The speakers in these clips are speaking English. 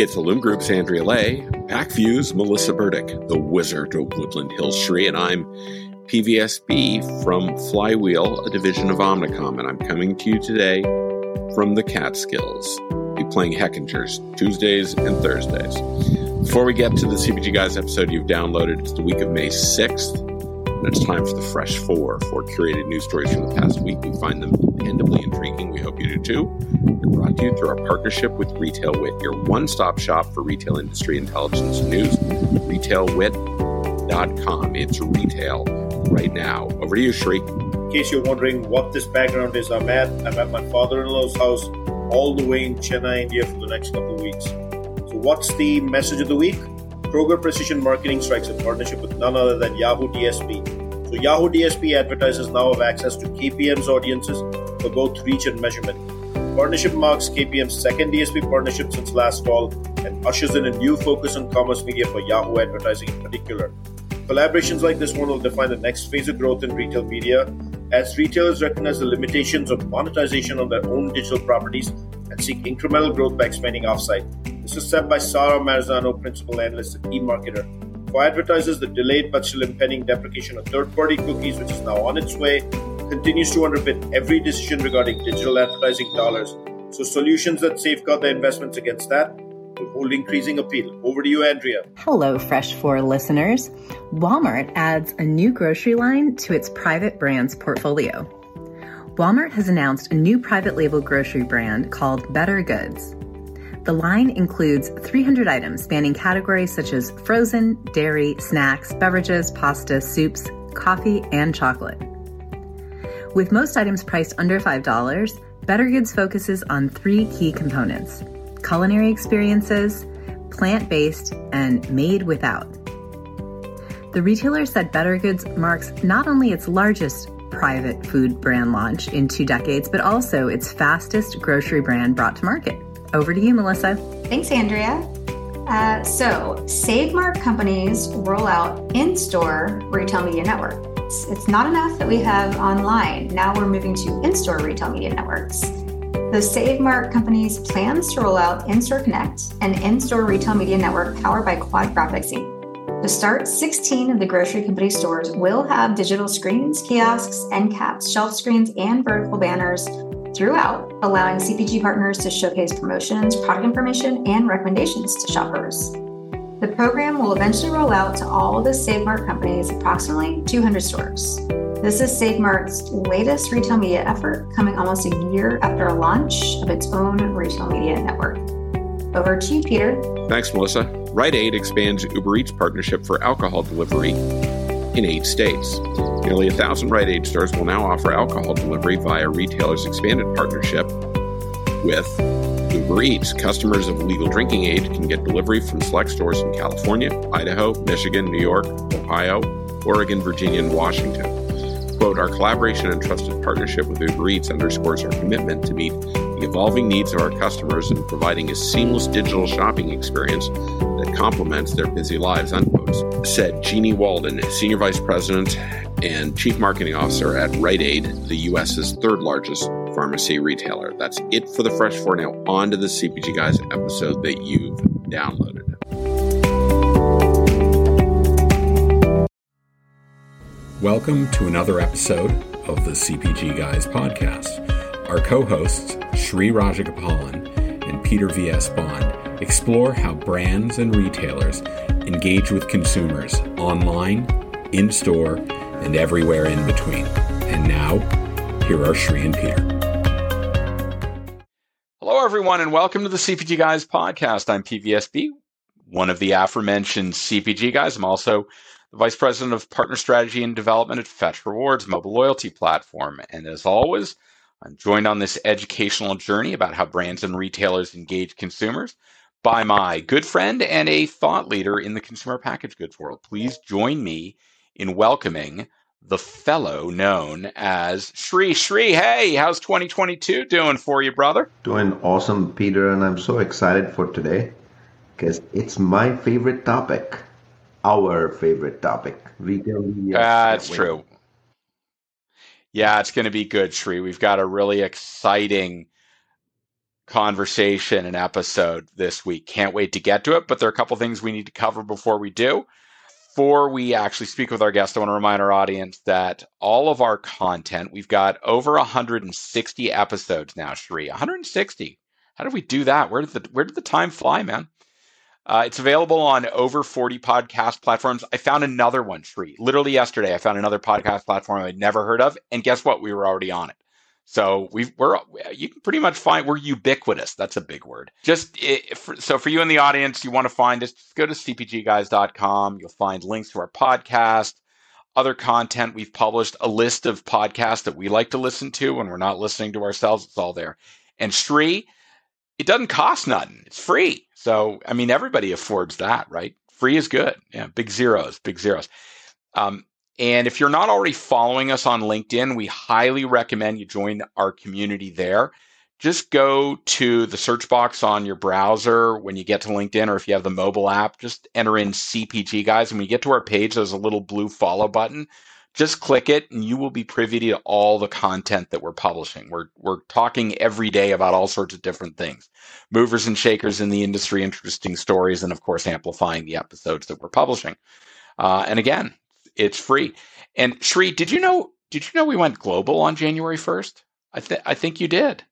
It's Illum Group's Andrea Lay, PacVue's Melissa Burdick, the Wizard of Woodland Hills Shri, and I'm PVSB from Flywheel, a division of Omnicom, and I'm coming to you today from the Catskills. Be playing Heckingers Tuesdays and Thursdays. Before we get to the CPG Guys episode you've downloaded, it's the week of May 6th. And it's time for the Fresh Four, four curated news stories from the past week. We find them dependably intriguing. We hope you do too. We're brought to you through our partnership with Retail Wit, your one stop shop for retail industry intelligence news. RetailWit.com. It's retail right now. Over to you, Shri. In case you're wondering what this background is, I'm at, I'm at my father in law's house all the way in Chennai, India for the next couple of weeks. So, what's the message of the week? Kroger Precision Marketing strikes a partnership with none other than Yahoo DSP. So Yahoo DSP advertisers now have access to KPM's audiences for both reach and measurement. Partnership marks KPM's second DSP partnership since last fall and ushers in a new focus on commerce media for Yahoo advertising in particular. Collaborations like this one will define the next phase of growth in retail media as retailers recognize the limitations of monetization on their own digital properties and seek incremental growth by expanding offsite. This is said by Sara Marzano, principal analyst at eMarketer. For advertisers, the delayed but still impending deprecation of third party cookies, which is now on its way, continues to underpin every decision regarding digital advertising dollars. So, solutions that safeguard their investments against that will hold increasing appeal. Over to you, Andrea. Hello, Fresh 4 listeners. Walmart adds a new grocery line to its private brands portfolio. Walmart has announced a new private label grocery brand called Better Goods. The line includes 300 items spanning categories such as frozen, dairy, snacks, beverages, pasta, soups, coffee, and chocolate. With most items priced under $5, Better Goods focuses on three key components culinary experiences, plant based, and made without. The retailer said Better Goods marks not only its largest private food brand launch in two decades, but also its fastest grocery brand brought to market. Over to you, Melissa. Thanks, Andrea. Uh, so, Save Mart companies roll out in store retail media network. It's, it's not enough that we have online. Now we're moving to in store retail media networks. The Save Mart companies plans to roll out In Store Connect, an in store retail media network powered by Quad Graphics Inc. To start, 16 of the grocery company stores will have digital screens, kiosks, end caps, shelf screens, and vertical banners throughout, allowing CPG partners to showcase promotions, product information, and recommendations to shoppers. The program will eventually roll out to all the Save Mart companies, approximately 200 stores. This is Save Mart's latest retail media effort, coming almost a year after a launch of its own retail media network. Over to you, Peter. Thanks, Melissa. Rite Aid expands Uber Eats partnership for alcohol delivery in eight states. Nearly a thousand Rite Aid stores will now offer alcohol delivery via retailers' expanded partnership with Uber Eats. Customers of legal drinking age can get delivery from select stores in California, Idaho, Michigan, New York, Ohio, Oregon, Virginia, and Washington. Quote, our collaboration and trusted partnership with Uber Eats underscores our commitment to meet the evolving needs of our customers and providing a seamless digital shopping experience that complements their busy lives, unquote, said Jeanniey Walden, Senior Vice President and Chief Marketing Officer at Rite Aid, the U.S.'s third largest pharmacy retailer. That's it for the Fresh Four. Now, on to the CPG Guys episode that you've downloaded. Welcome to another episode of the CPG Guys podcast. Our co hosts, Shri Rajagopalan and Peter V.S. Bond, explore how brands and retailers engage with consumers online, in store, and everywhere in between. And now, here are Shri and Peter. Hello, everyone, and welcome to the CPG Guys podcast. I'm PVSB, one of the aforementioned CPG guys. I'm also the Vice President of Partner Strategy and Development at Fetch Rewards, mobile loyalty platform. And as always, I'm joined on this educational journey about how brands and retailers engage consumers by my good friend and a thought leader in the consumer packaged goods world. Please join me in welcoming the fellow known as Shri. Shri, hey, how's 2022 doing for you, brother? Doing awesome, Peter, and I'm so excited for today because it's my favorite topic our favorite topic retail media. That's true. Yeah, it's going to be good, Shri. We've got a really exciting conversation and episode this week. Can't wait to get to it, but there are a couple things we need to cover before we do. Before we actually speak with our guest, I want to remind our audience that all of our content, we've got over 160 episodes now, Sri. 160. How did we do that? Where did the where did the time fly, man? Uh, it's available on over 40 podcast platforms. I found another one, Sri. Literally yesterday, I found another podcast platform I'd never heard of. And guess what? We were already on it. So we we're you can pretty much find we're ubiquitous. That's a big word. Just so for you in the audience, you want to find us, just go to cpgguys.com. You'll find links to our podcast, other content we've published, a list of podcasts that we like to listen to when we're not listening to ourselves. It's all there. And Sri, it doesn't cost nothing. It's free. So, I mean, everybody affords that, right? Free is good. Yeah, big zeros, big zeros. Um, and if you're not already following us on LinkedIn, we highly recommend you join our community there. Just go to the search box on your browser when you get to LinkedIn, or if you have the mobile app, just enter in CPG guys. And when you get to our page, there's a little blue follow button just click it and you will be privy to all the content that we're publishing. We're, we're talking every day about all sorts of different things movers and shakers in the industry, interesting stories, and of course, amplifying the episodes that we're publishing. Uh, and again, it's free. And Sri, did you know? Did you know we went global on January first? I, th- I think you did.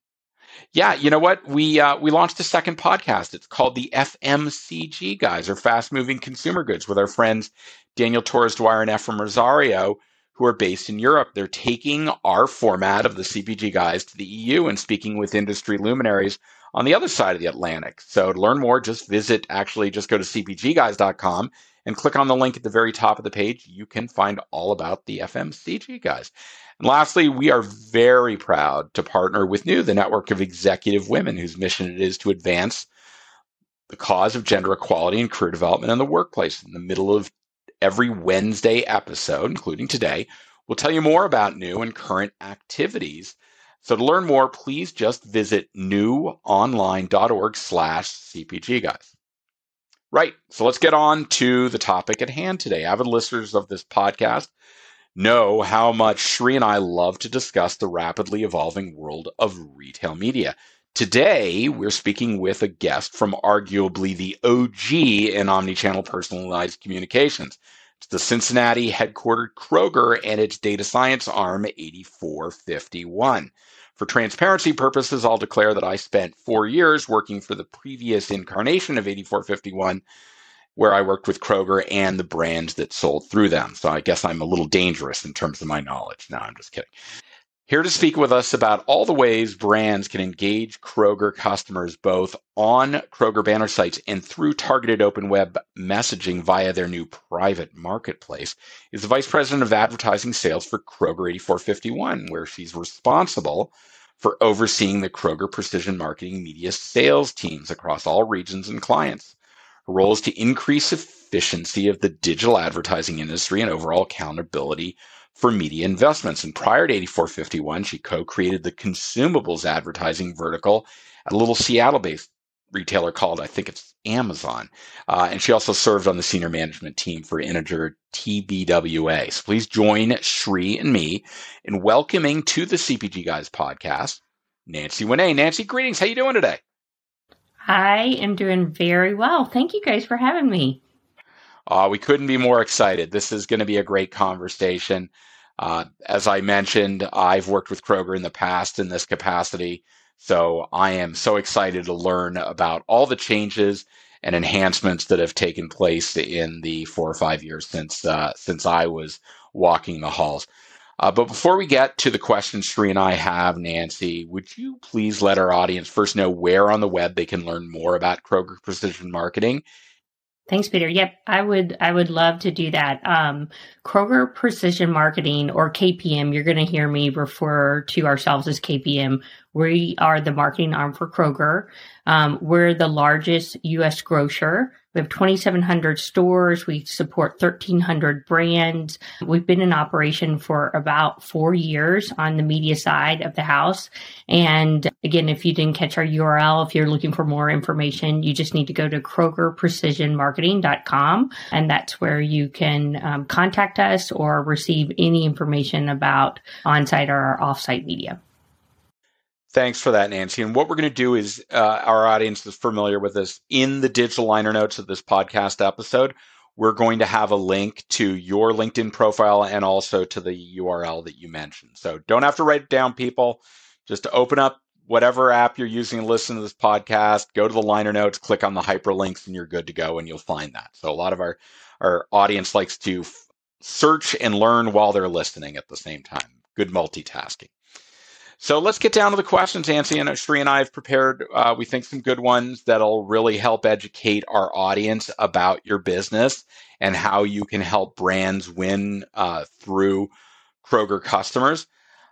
Yeah, you know what? We uh, we launched a second podcast. It's called the FMCG Guys, or Fast Moving Consumer Goods, with our friends Daniel Torres Dwyer and Ephraim Rosario, who are based in Europe. They're taking our format of the CPG guys to the EU and speaking with industry luminaries on the other side of the Atlantic. So to learn more, just visit, actually, just go to cpgguys.com and click on the link at the very top of the page. You can find all about the FMCG guys. And lastly, we are very proud to partner with New, the network of executive women whose mission it is to advance the cause of gender equality and career development in the workplace in the middle of every Wednesday episode, including today, will tell you more about new and current activities. So to learn more, please just visit newonline.org slash CPG guys. Right. So let's get on to the topic at hand today. Avid listeners of this podcast know how much Sri and I love to discuss the rapidly evolving world of retail media. Today, we're speaking with a guest from arguably the OG in omnichannel personalized communications. It's the Cincinnati headquartered Kroger and its data science arm, 8451. For transparency purposes, I'll declare that I spent four years working for the previous incarnation of 8451, where I worked with Kroger and the brands that sold through them. So I guess I'm a little dangerous in terms of my knowledge. No, I'm just kidding. Here to speak with us about all the ways brands can engage Kroger customers both on Kroger banner sites and through targeted open web messaging via their new private marketplace is the Vice President of Advertising Sales for Kroger 8451, where she's responsible for overseeing the Kroger Precision Marketing Media sales teams across all regions and clients. Her role is to increase efficiency of the digital advertising industry and overall accountability for media investments. And prior to 8451, she co created the consumables advertising vertical at a little Seattle based retailer called, I think it's Amazon. Uh, and she also served on the senior management team for Integer TBWA. So please join Sri and me in welcoming to the CPG Guys podcast, Nancy Winé. Nancy, greetings. How are you doing today? I am doing very well. Thank you guys for having me. Uh, we couldn't be more excited. This is going to be a great conversation. Uh, as I mentioned, I've worked with Kroger in the past in this capacity. So I am so excited to learn about all the changes and enhancements that have taken place in the four or five years since uh, since I was walking the halls. Uh, but before we get to the questions Sri and I have, Nancy, would you please let our audience first know where on the web they can learn more about Kroger Precision Marketing Thanks, Peter. Yep, I would I would love to do that. Um, Kroger Precision Marketing or KPM, you're going to hear me refer to ourselves as KPM. We are the marketing arm for Kroger. Um, we're the largest U.S. grocer. We have 2,700 stores. We support 1,300 brands. We've been in operation for about four years on the media side of the house. And again, if you didn't catch our URL, if you're looking for more information, you just need to go to KrogerPrecisionMarketing.com. And that's where you can um, contact us or receive any information about on-site or offsite media. Thanks for that, Nancy. And what we're going to do is uh, our audience is familiar with this. In the digital liner notes of this podcast episode, we're going to have a link to your LinkedIn profile and also to the URL that you mentioned. So don't have to write it down, people. Just to open up whatever app you're using to listen to this podcast, go to the liner notes, click on the hyperlinks, and you're good to go, and you'll find that. So a lot of our our audience likes to f- search and learn while they're listening at the same time. Good multitasking. So let's get down to the questions, Nancy and Sri and I have prepared, uh, we think, some good ones that'll really help educate our audience about your business and how you can help brands win uh, through Kroger customers.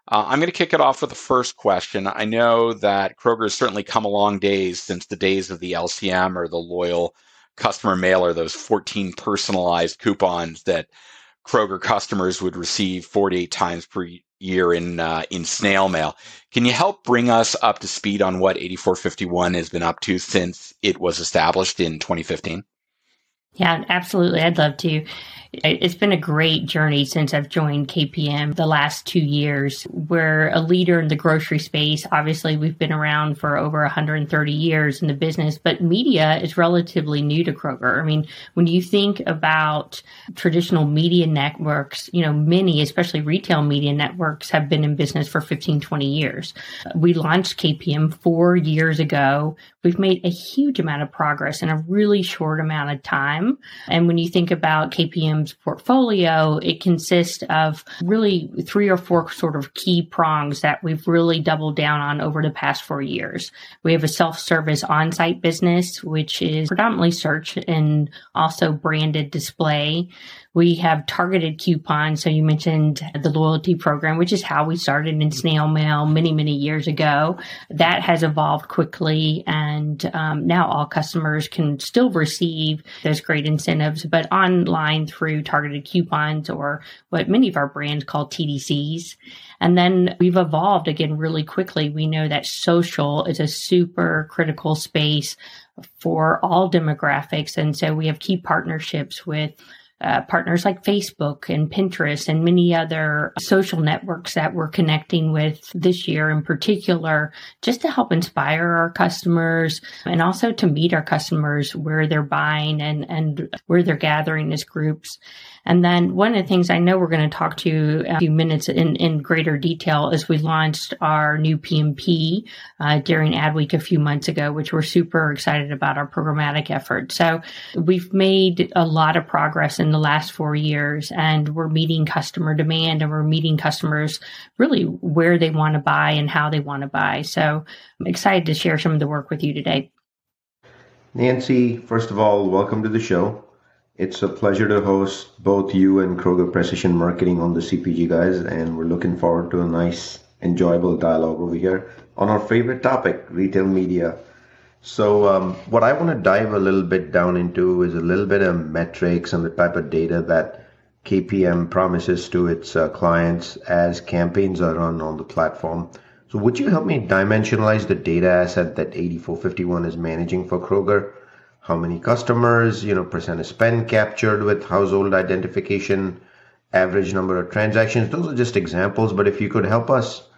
Uh, I'm going to kick it off with the first question. I know that Kroger has certainly come a long days since the days of the LCM or the loyal customer mailer, those 14 personalized coupons that Kroger customers would receive 48 times per year in uh, in snail mail. Can you help bring us up to speed on what 8451 has been up to since it was established in 2015? Yeah, absolutely. I'd love to. It's been a great journey since I've joined KPM the last two years. We're a leader in the grocery space. Obviously, we've been around for over 130 years in the business, but media is relatively new to Kroger. I mean, when you think about traditional media networks, you know, many, especially retail media networks, have been in business for 15, 20 years. We launched KPM four years ago. We've made a huge amount of progress in a really short amount of time. And when you think about KPM portfolio, it consists of really three or four sort of key prongs that we've really doubled down on over the past four years. We have a self-service on-site business, which is predominantly search and also branded display. We have targeted coupons. So you mentioned the loyalty program, which is how we started in snail mail many, many years ago. That has evolved quickly. And um, now all customers can still receive those great incentives, but online through targeted coupons or what many of our brands call TDCs. And then we've evolved again really quickly. We know that social is a super critical space for all demographics. And so we have key partnerships with uh, partners like Facebook and Pinterest and many other social networks that we're connecting with this year in particular, just to help inspire our customers and also to meet our customers where they're buying and, and where they're gathering as groups. And then one of the things I know we're going to talk to a few minutes in, in greater detail is we launched our new PMP uh, during Adweek a few months ago, which we're super excited about our programmatic effort. So we've made a lot of progress in the last four years and we're meeting customer demand and we're meeting customers really where they want to buy and how they want to buy. So I'm excited to share some of the work with you today. Nancy, first of all, welcome to the show. It's a pleasure to host both you and Kroger Precision Marketing on the CPG guys, and we're looking forward to a nice, enjoyable dialogue over here on our favorite topic, retail media. So, um, what I want to dive a little bit down into is a little bit of metrics and the type of data that KPM promises to its uh, clients as campaigns are run on the platform. So, would you help me dimensionalize the data asset that 8451 is managing for Kroger? How many customers, you know, percent of spend captured with household identification, average number of transactions. Those are just examples, but if you could help us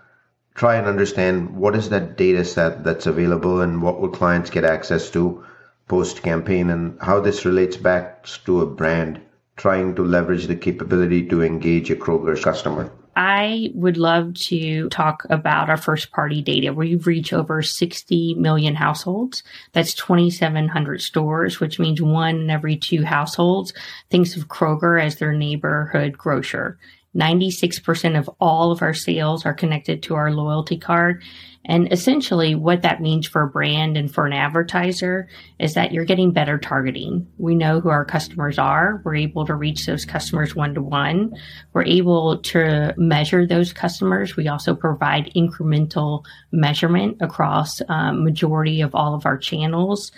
try and understand what is that data set that's available and what will clients get access to post campaign and how this relates back to a brand trying to leverage the capability to engage a Kroger customer. I would love to talk about our first party data. We reach over 60 million households. That's 2,700 stores, which means one in every two households thinks of Kroger as their neighborhood grocer. 96% of all of our sales are connected to our loyalty card. And essentially, what that means for a brand and for an advertiser is that you're getting better targeting. We know who our customers are. We're able to reach those customers one to one. We're able to measure those customers. We also provide incremental measurement across um, majority of all of our channels.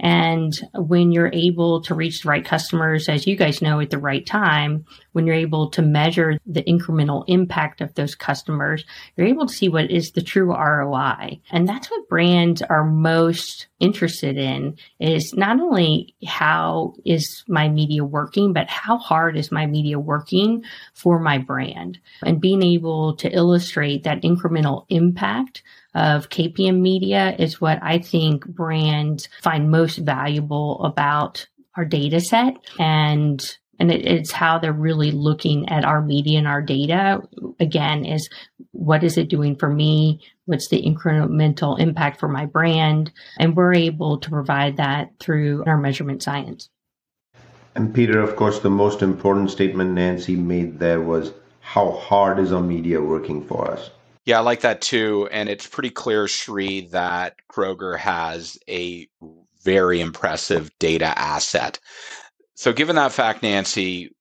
And when you're able to reach the right customers, as you guys know, at the right time, when you're able to measure the incremental impact of those customers, you're able to see what is the true ROI. And that's what brands are most interested in is not only how is my media working, but how hard is my media working for my brand and being able to illustrate that incremental impact of KPM media is what I think brands find most valuable about our data set. And and it, it's how they're really looking at our media and our data again is what is it doing for me? What's the incremental impact for my brand? And we're able to provide that through our measurement science. And peter of course the most important statement nancy made there was how hard is our media working for us yeah, I like that too. And it's pretty clear, Shri, that Kroger has a very impressive data asset. So, given that fact, Nancy,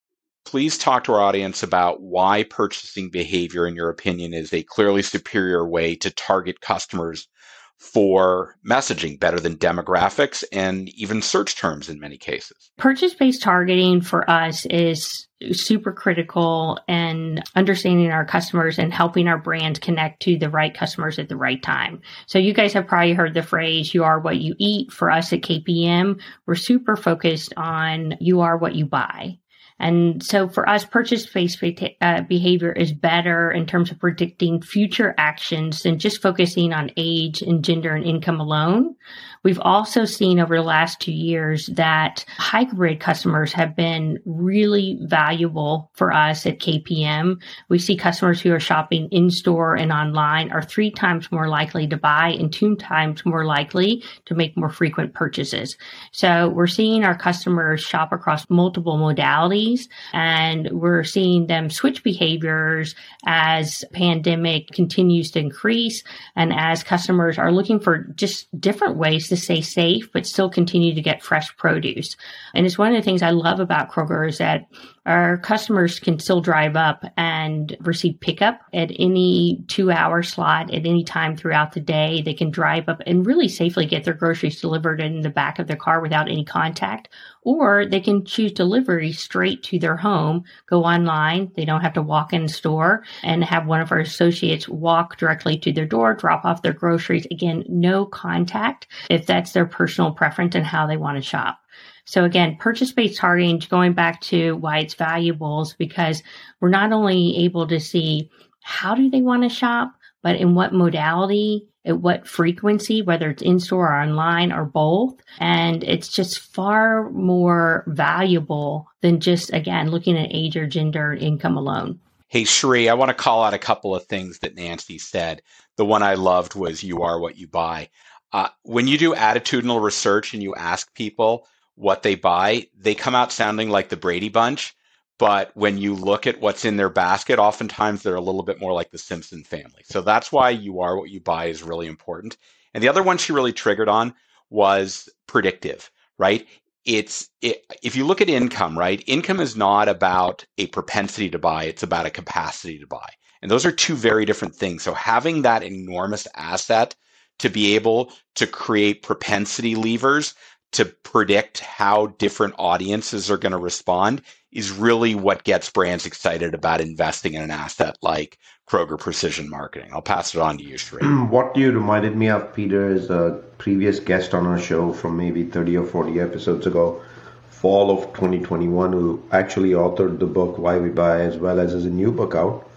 please talk to our audience about why purchasing behavior, in your opinion, is a clearly superior way to target customers for messaging better than demographics and even search terms in many cases. Purchase based targeting for us is super critical and understanding our customers and helping our brand connect to the right customers at the right time. So you guys have probably heard the phrase you are what you eat. For us at KPM, we're super focused on you are what you buy. And so for us, purchase based uh, behavior is better in terms of predicting future actions than just focusing on age and gender and income alone. We've also seen over the last two years that hybrid customers have been really valuable for us at KPM. We see customers who are shopping in store and online are three times more likely to buy and two times more likely to make more frequent purchases. So we're seeing our customers shop across multiple modalities and we're seeing them switch behaviors as pandemic continues to increase and as customers are looking for just different ways to stay safe, but still continue to get fresh produce. And it's one of the things I love about Kroger is that our customers can still drive up and receive pickup at any two hour slot at any time throughout the day. They can drive up and really safely get their groceries delivered in the back of their car without any contact. Or they can choose delivery straight to their home, go online. They don't have to walk in store and have one of our associates walk directly to their door, drop off their groceries. Again, no contact if that's their personal preference and how they want to shop. So again, purchase-based targeting, going back to why it's valuable is because we're not only able to see how do they want to shop, but in what modality, at what frequency, whether it's in store or online or both. And it's just far more valuable than just, again, looking at age or gender and income alone. Hey, Shri, I want to call out a couple of things that Nancy said. The one I loved was you are what you buy. Uh, when you do attitudinal research and you ask people, what they buy, they come out sounding like the Brady Bunch. But when you look at what's in their basket, oftentimes they're a little bit more like the Simpson family. So that's why you are what you buy is really important. And the other one she really triggered on was predictive, right? It's it, if you look at income, right? Income is not about a propensity to buy; it's about a capacity to buy, and those are two very different things. So having that enormous asset to be able to create propensity levers to predict how different audiences are going to respond is really what gets brands excited about investing in an asset like Kroger Precision Marketing. I'll pass it on to you, Shri. what you reminded me of, Peter, is a previous guest on our show from maybe 30 or 40 episodes ago, fall of 2021, who actually authored the book Why We Buy, as well as has a new book out,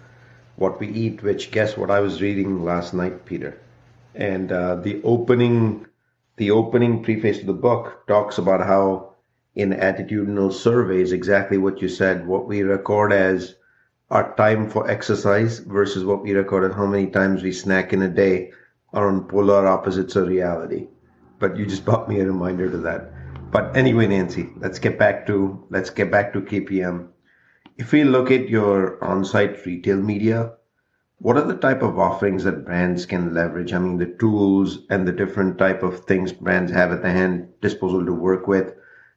What We Eat, which guess what I was reading last night, Peter? And uh, the opening the opening preface to the book talks about how in attitudinal surveys, exactly what you said, what we record as our time for exercise versus what we record as how many times we snack in a day are on polar opposites of reality. But you just brought me a reminder to that. But anyway, Nancy, let's get back to let's get back to KPM. If we look at your on-site retail media, what are the type of offerings that brands can leverage? I mean, the tools and the different type of things brands have at their hand disposal to work with.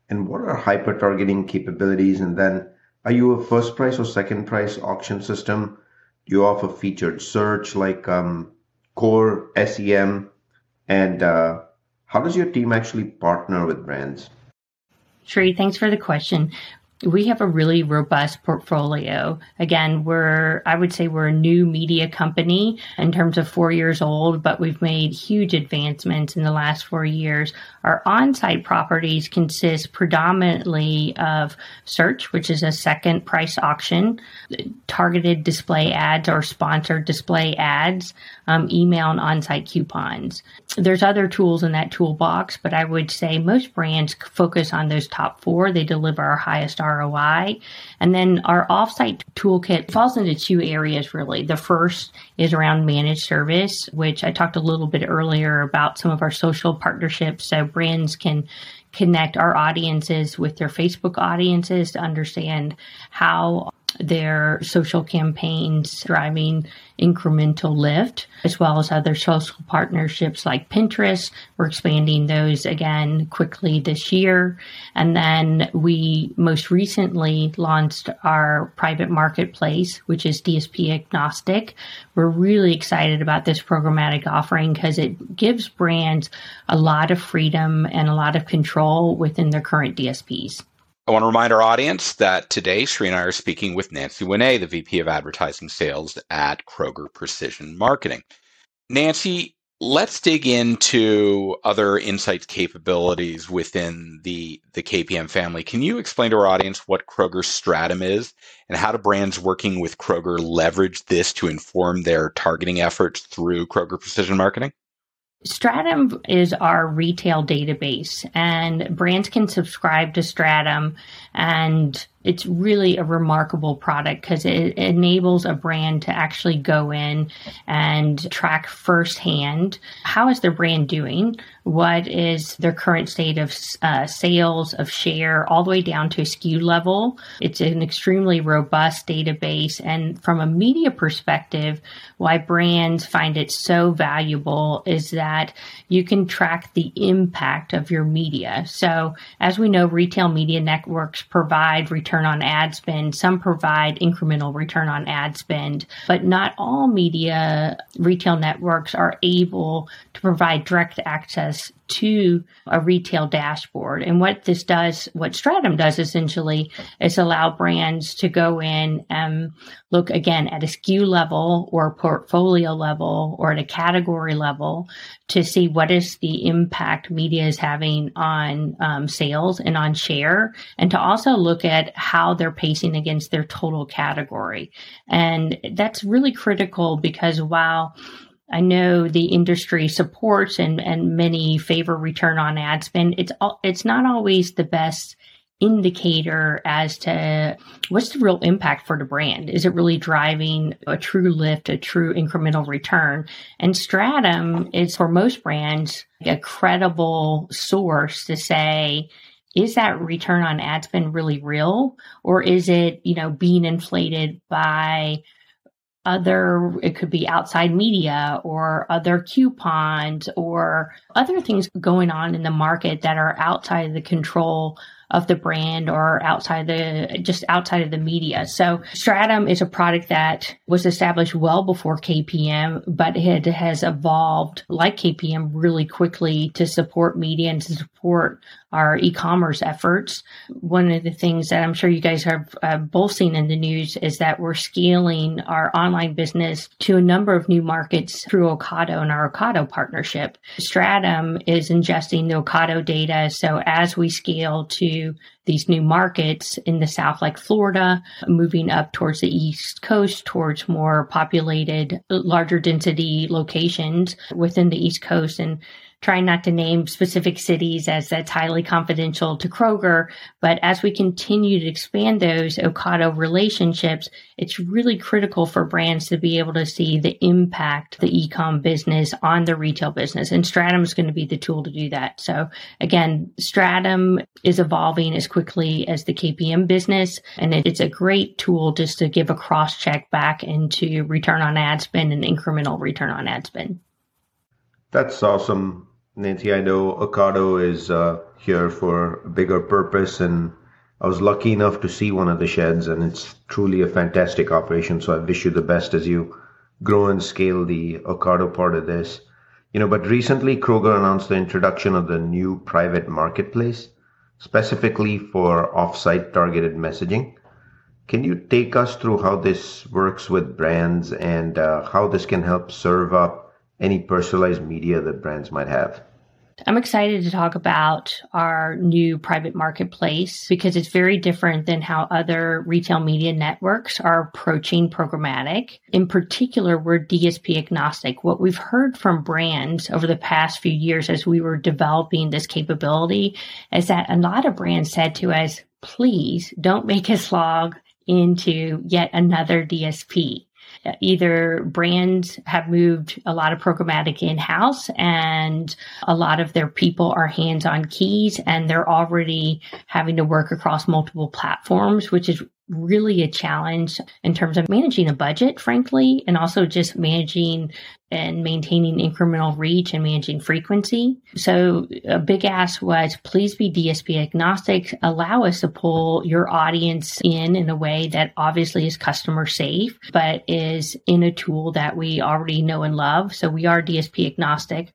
And what are hyper targeting capabilities? And then are you a first price or second price auction system? Do you offer featured search like um, core SEM? And uh, how does your team actually partner with brands? Shri, thanks for the question we have a really robust portfolio. Again, we're, I would say we're a new media company in terms of four years old, but we've made huge advancements in the last four years. Our on-site properties consist predominantly of search, which is a second price auction, targeted display ads or sponsored display ads, um, email and on-site coupons. There's other tools in that toolbox, but I would say most brands focus on those top four. They deliver our highest ROI. And then our offsite toolkit falls into two areas really. The first is around managed service, which I talked a little bit earlier about some of our social partnerships. So brands can connect our audiences with their Facebook audiences to understand how their social campaigns driving incremental lift, as well as other social partnerships like Pinterest. We're expanding those again quickly this year. And then we most recently launched our private marketplace, which is DSP agnostic. We're really excited about this programmatic offering because it gives brands a lot of freedom and a lot of control within their current DSPs. I want to remind our audience that today Sri and I are speaking with Nancy Winé, the VP of Advertising Sales at Kroger Precision Marketing. Nancy, let's dig into other insights capabilities within the, the KPM family. Can you explain to our audience what Kroger Stratum is and how do brands working with Kroger leverage this to inform their targeting efforts through Kroger Precision Marketing? Stratum is our retail database, and brands can subscribe to Stratum and it's really a remarkable product because it enables a brand to actually go in and track firsthand how is their brand doing what is their current state of uh, sales of share all the way down to SKU level. It's an extremely robust database and from a media perspective why brands find it so valuable is that you can track the impact of your media. So as we know retail media networks provide return on ad spend. Some provide incremental return on ad spend, but not all media retail networks are able to provide direct access to a retail dashboard. And what this does, what Stratum does essentially is allow brands to go in and look again at a SKU level or portfolio level or at a category level to see what is the impact media is having on um, sales and on share, and to also look at how they're pacing against their total category. And that's really critical because while I know the industry supports and, and many favor return on ad spend. It's all, it's not always the best indicator as to what's the real impact for the brand. Is it really driving a true lift, a true incremental return? And Stratum is for most brands a credible source to say, is that return on ad spend really real? Or is it, you know, being inflated by other it could be outside media or other coupons or other things going on in the market that are outside of the control of the brand or outside the just outside of the media. So Stratum is a product that was established well before KPM, but it has evolved like KPM really quickly to support media and to support our e-commerce efforts. One of the things that I'm sure you guys have uh, both seen in the news is that we're scaling our online business to a number of new markets through Ocado and our Ocado partnership. Stratum is ingesting the Ocado data. So as we scale to these new markets in the South, like Florida, moving up towards the East Coast, towards more populated, larger density locations within the East Coast. And trying not to name specific cities as that's highly confidential to Kroger. But as we continue to expand those Ocado relationships, it's really critical for brands to be able to see the impact the e-com business on the retail business. And Stratum is going to be the tool to do that. So again, Stratum is evolving as quickly as the KPM business. And it's a great tool just to give a cross check back into return on ad spend and incremental return on ad spend. That's awesome. Nancy, I know Ocado is uh, here for a bigger purpose, and I was lucky enough to see one of the sheds, and it's truly a fantastic operation. So I wish you the best as you grow and scale the Ocado part of this. You know, but recently Kroger announced the introduction of the new private marketplace. specifically for offsite targeted messaging. Can you take us through how this works with brands and uh, how this can help serve up any personalized media that brands might have? I'm excited to talk about our new private marketplace because it's very different than how other retail media networks are approaching programmatic. In particular, we're DSP agnostic. What we've heard from brands over the past few years as we were developing this capability is that a lot of brands said to us, please don't make us log into yet another DSP either brands have moved a lot of programmatic in house and a lot of their people are hands on keys and they're already having to work across multiple platforms, which is really a challenge in terms of managing a budget, frankly, and also just managing and maintaining incremental reach and managing frequency. So a big ask was please be DSP agnostic. Allow us to pull your audience in in a way that obviously is customer safe, but is in a tool that we already know and love. So we are DSP agnostic.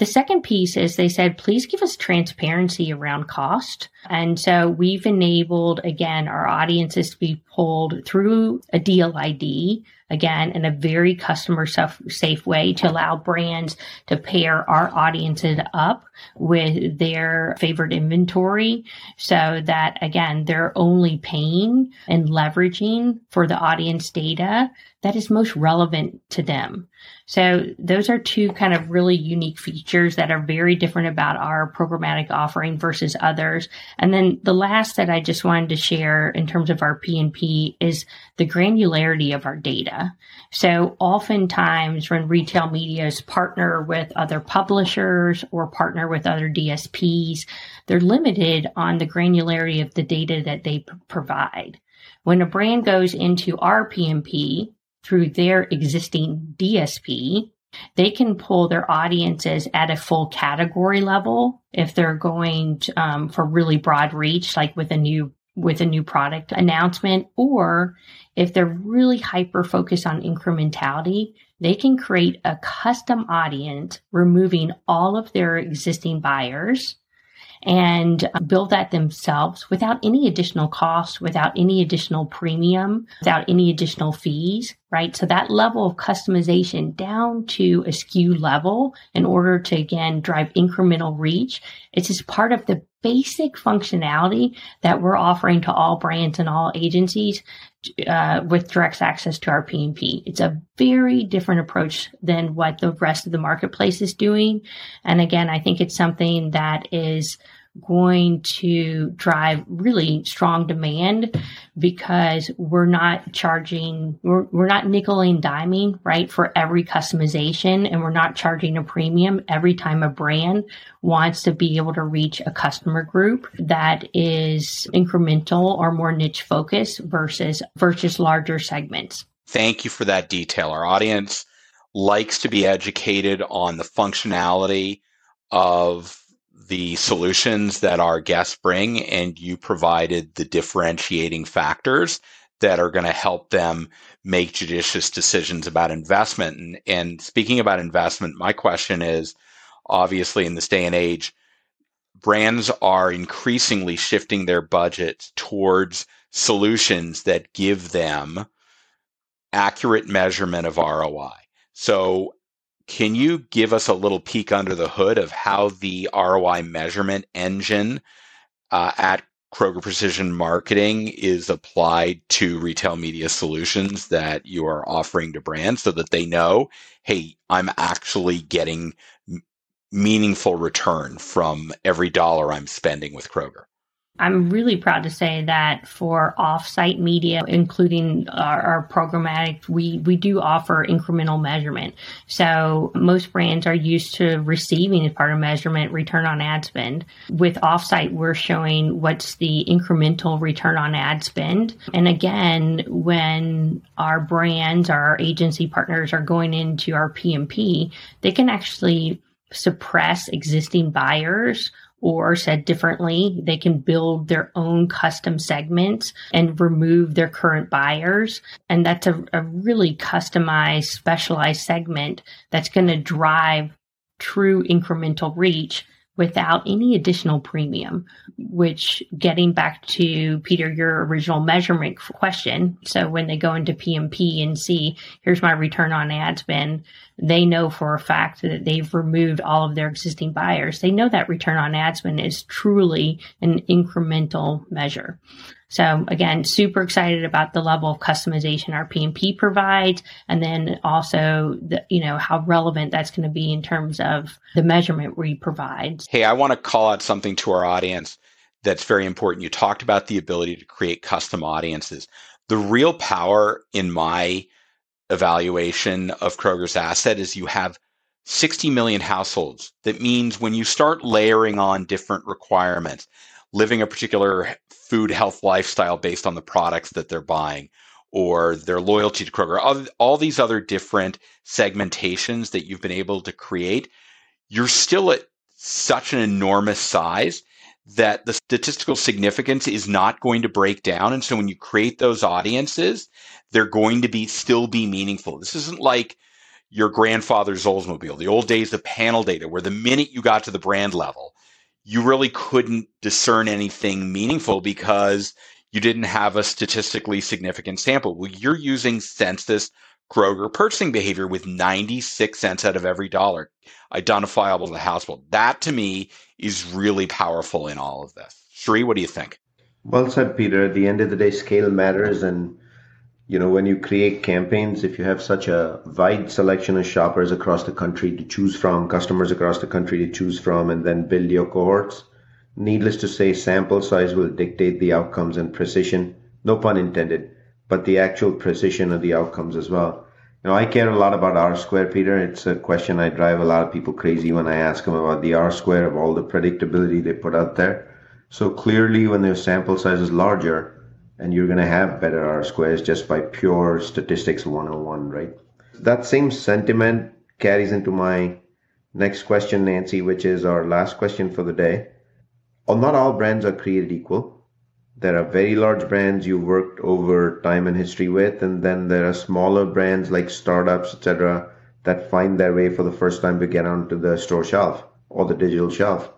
The second piece is they said, please give us transparency around cost. And so we've enabled, again, our audiences to be pulled through a deal ID, again, in a very customer safe way to allow brands to pair our audiences up with their favorite inventory so that, again, they're only paying and leveraging for the audience data that is most relevant to them. So those are two kind of really unique features that are very different about our programmatic offering versus others. And then the last that I just wanted to share in terms of our PMP is the granularity of our data. So oftentimes when retail medias partner with other publishers or partner with other DSPs, they're limited on the granularity of the data that they p- provide. When a brand goes into our PMP, through their existing DSP, they can pull their audiences at a full category level if they're going to, um, for really broad reach, like with a new with a new product announcement, or if they're really hyper focused on incrementality, they can create a custom audience, removing all of their existing buyers and uh, build that themselves without any additional cost, without any additional premium, without any additional fees, right? So that level of customization down to a SKU level in order to again drive incremental reach. It's just part of the basic functionality that we're offering to all brands and all agencies uh, with direct access to our PMP. It's a very different approach than what the rest of the marketplace is doing. And again, I think it's something that is going to drive really strong demand because we're not charging, we're, we're not nickel and diming, right, for every customization. And we're not charging a premium every time a brand wants to be able to reach a customer group that is incremental or more niche focused versus, versus larger segments. Thank you for that detail. Our audience likes to be educated on the functionality of the solutions that our guests bring, and you provided the differentiating factors that are going to help them make judicious decisions about investment. And, and speaking about investment, my question is obviously in this day and age, brands are increasingly shifting their budgets towards solutions that give them accurate measurement of ROI. So can you give us a little peek under the hood of how the ROI measurement engine uh, at Kroger Precision Marketing is applied to retail media solutions that you are offering to brands so that they know, hey, I'm actually getting meaningful return from every dollar I'm spending with Kroger? I'm really proud to say that for offsite media, including our, our, programmatic, we, we do offer incremental measurement. So most brands are used to receiving as part of measurement return on ad spend. With offsite, we're showing what's the incremental return on ad spend. And again, when our brands, our agency partners are going into our PMP, they can actually suppress existing buyers or said differently, they can build their own custom segments and remove their current buyers. And that's a, a really customized, specialized segment that's going to drive true incremental reach without any additional premium, which getting back to Peter, your original measurement question. So when they go into PMP and see, here's my return on ad spend, they know for a fact that they've removed all of their existing buyers. They know that return on ad spend is truly an incremental measure. So again, super excited about the level of customization our PMP provides, and then also the, you know, how relevant that's going to be in terms of the measurement we provide. Hey, I want to call out something to our audience that's very important. You talked about the ability to create custom audiences. The real power in my evaluation of Kroger's asset is you have 60 million households. That means when you start layering on different requirements, living a particular food health lifestyle based on the products that they're buying or their loyalty to Kroger, all, all these other different segmentations that you've been able to create, you're still at such an enormous size that the statistical significance is not going to break down. And so when you create those audiences, they're going to be still be meaningful. This isn't like your grandfather's Oldsmobile, the old days of panel data, where the minute you got to the brand level, you really couldn't discern anything meaningful because you didn't have a statistically significant sample. Well, you're using census Kroger purchasing behavior with 96 cents out of every dollar identifiable to the household. That to me is really powerful in all of this. Sri, what do you think? Well said, Peter. At the end of the day, scale matters. And, you know, when you create campaigns, if you have such a wide selection of shoppers across the country to choose from, customers across the country to choose from, and then build your cohorts, needless to say, sample size will dictate the outcomes and precision, no pun intended, but the actual precision of the outcomes as well. Know, I care a lot about R square, Peter. It's a question I drive a lot of people crazy when I ask them about the R square of all the predictability they put out there. So clearly, when their sample size is larger, and you're going to have better R squares just by pure statistics 101, right? That same sentiment carries into my next question, Nancy, which is our last question for the day. Well, not all brands are created equal. There are very large brands you've worked over time and history with, and then there are smaller brands like startups, etc., that find their way for the first time to get onto the store shelf or the digital shelf.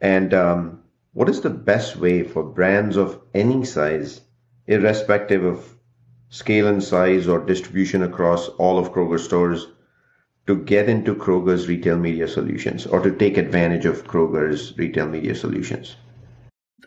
And um, what is the best way for brands of any size irrespective of scale and size or distribution across all of Kroger stores, to get into Kroger's retail media solutions or to take advantage of Kroger's retail media solutions?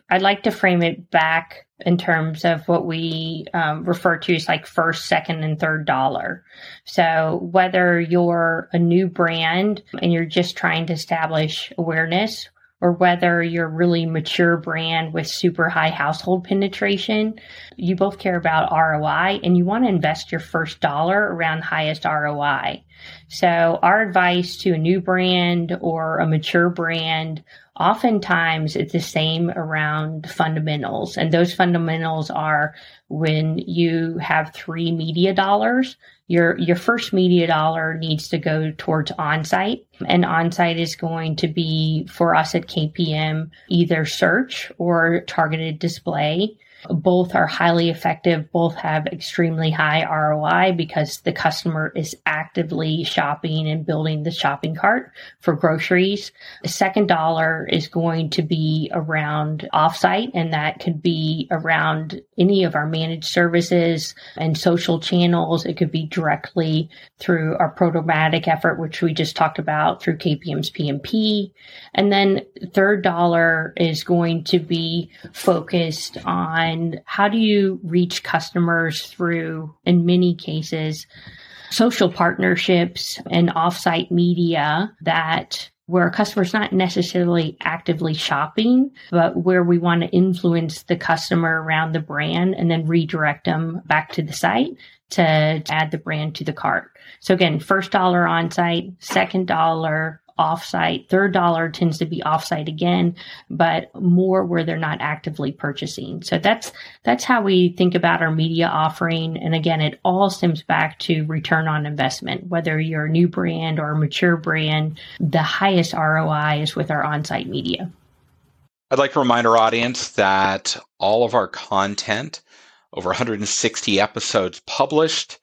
I'd like to frame it back in terms of what we um, refer to as like first, second, and third dollar. So whether you're a new brand and you're just trying to establish awareness, or whether you're a really mature brand with super high household penetration, you both care about ROI and you want to invest your first dollar around highest ROI. So our advice to a new brand or a mature brand, oftentimes it's the same around fundamentals. And those fundamentals are when you have three media dollars, your your first media dollar needs to go towards onsite. And onsite is going to be for us at KPM either search or targeted display both are highly effective. Both have extremely high ROI because the customer is actively shopping and building the shopping cart for groceries. The second dollar is going to be around offsite, and that could be around any of our managed services and social channels. It could be directly through our programmatic effort, which we just talked about through KPM's PMP. And then third dollar is going to be focused on and how do you reach customers through, in many cases, social partnerships and offsite media that where a customer's not necessarily actively shopping, but where we want to influence the customer around the brand and then redirect them back to the site to add the brand to the cart. So again, first dollar on site, second dollar offsite. Third dollar tends to be offsite again, but more where they're not actively purchasing. So that's that's how we think about our media offering. And again, it all stems back to return on investment. Whether you're a new brand or a mature brand, the highest ROI is with our on-site media. I'd like to remind our audience that all of our content, over 160 episodes published,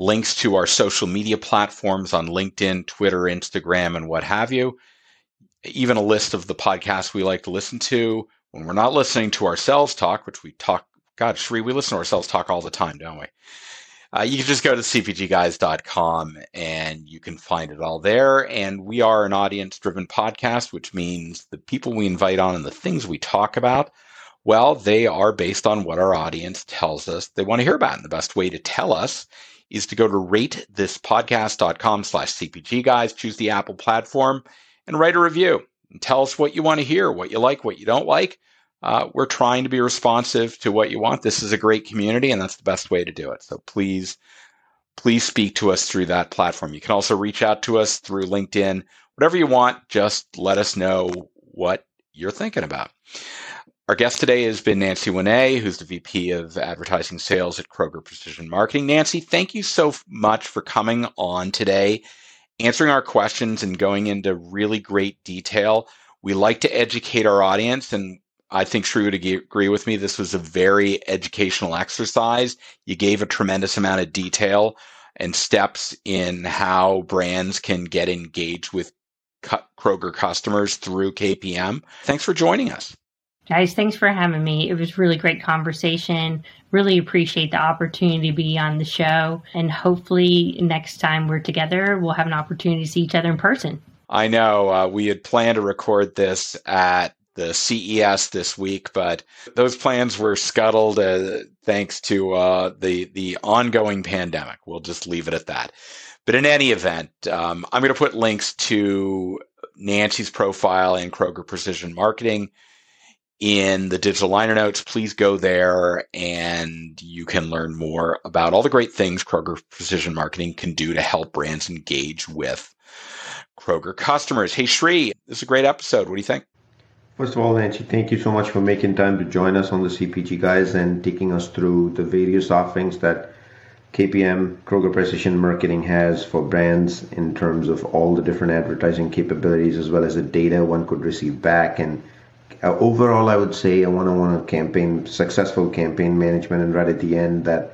links to our social media platforms on LinkedIn, Twitter, Instagram, and what have you. even a list of the podcasts we like to listen to when we're not listening to ourselves talk, which we talk, God, Sri, we listen to ourselves talk all the time, don't we? Uh, you can just go to cpgguys.com and you can find it all there. And we are an audience driven podcast, which means the people we invite on and the things we talk about, well, they are based on what our audience tells us they want to hear about. And the best way to tell us is to go to ratethispodcast.com slash CPG guys, choose the Apple platform and write a review and tell us what you want to hear, what you like, what you don't like. Uh, we're trying to be responsive to what you want. This is a great community, and that's the best way to do it. So please, please speak to us through that platform. You can also reach out to us through LinkedIn. Whatever you want, just let us know what you're thinking about. Our guest today has been Nancy Winé, who's the VP of Advertising Sales at Kroger Precision Marketing. Nancy, thank you so much for coming on today, answering our questions, and going into really great detail. We like to educate our audience, and I think Sri would agree with me. This was a very educational exercise. You gave a tremendous amount of detail and steps in how brands can get engaged with Kroger customers through KPM. Thanks for joining us. Guys, thanks for having me. It was really great conversation. Really appreciate the opportunity to be on the show. And hopefully, next time we're together, we'll have an opportunity to see each other in person. I know. Uh, we had planned to record this at the CES this week, but those plans were scuttled uh, thanks to uh, the the ongoing pandemic. We'll just leave it at that. But in any event, um, I'm going to put links to Nancy's profile and Kroger Precision Marketing in the digital liner notes. Please go there and you can learn more about all the great things Kroger Precision Marketing can do to help brands engage with Kroger customers. Hey, Sri, this is a great episode. What do you think? First of all, Nancy, thank you so much for making time to join us on the CPG Guys and taking us through the various offerings that KPM, Kroger Precision Marketing, has for brands in terms of all the different advertising capabilities as well as the data one could receive back and uh, overall, I would say a one-on-one campaign, successful campaign management, and right at the end that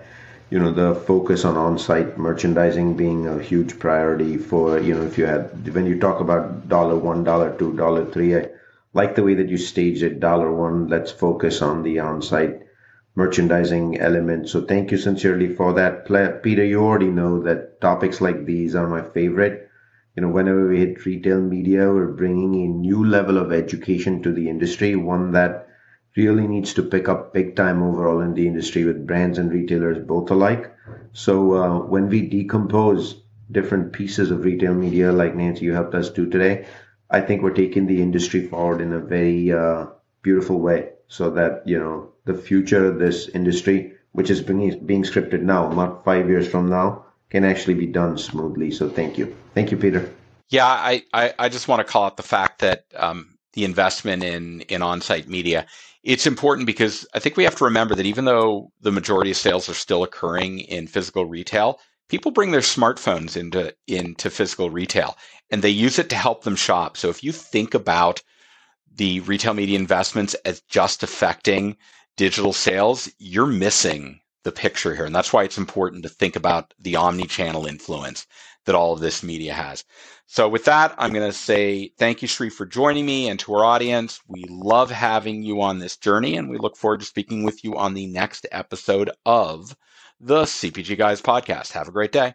you know the focus on on-site merchandising being a huge priority for you know if you had when you talk about dollar one, dollar two, dollar three. I like the way that you staged it. Dollar one, let's focus on the on-site merchandising element. So thank you sincerely for that, Peter. You already know that topics like these are my favorite you know, whenever we hit retail media, we're bringing a new level of education to the industry, one that really needs to pick up big time overall in the industry with brands and retailers both alike. So uh, when we decompose different pieces of retail media, like Nancy, you helped us do today, I think we're taking the industry forward in a very uh, beautiful way, so that you know the future of this industry, which is being being scripted now, not five years from now, can actually be done smoothly. So thank you. Thank you, Peter. Yeah, I, I, I just want to call out the fact that um, the investment in, in on site media. It's important because I think we have to remember that even though the majority of sales are still occurring in physical retail, people bring their smartphones into into physical retail and they use it to help them shop. So if you think about the retail media investments as just affecting digital sales, you're missing the picture here. And that's why it's important to think about the omni-channel influence that all of this media has. So with that, I'm going to say thank you, Sri, for joining me and to our audience. We love having you on this journey and we look forward to speaking with you on the next episode of the CPG Guys podcast. Have a great day.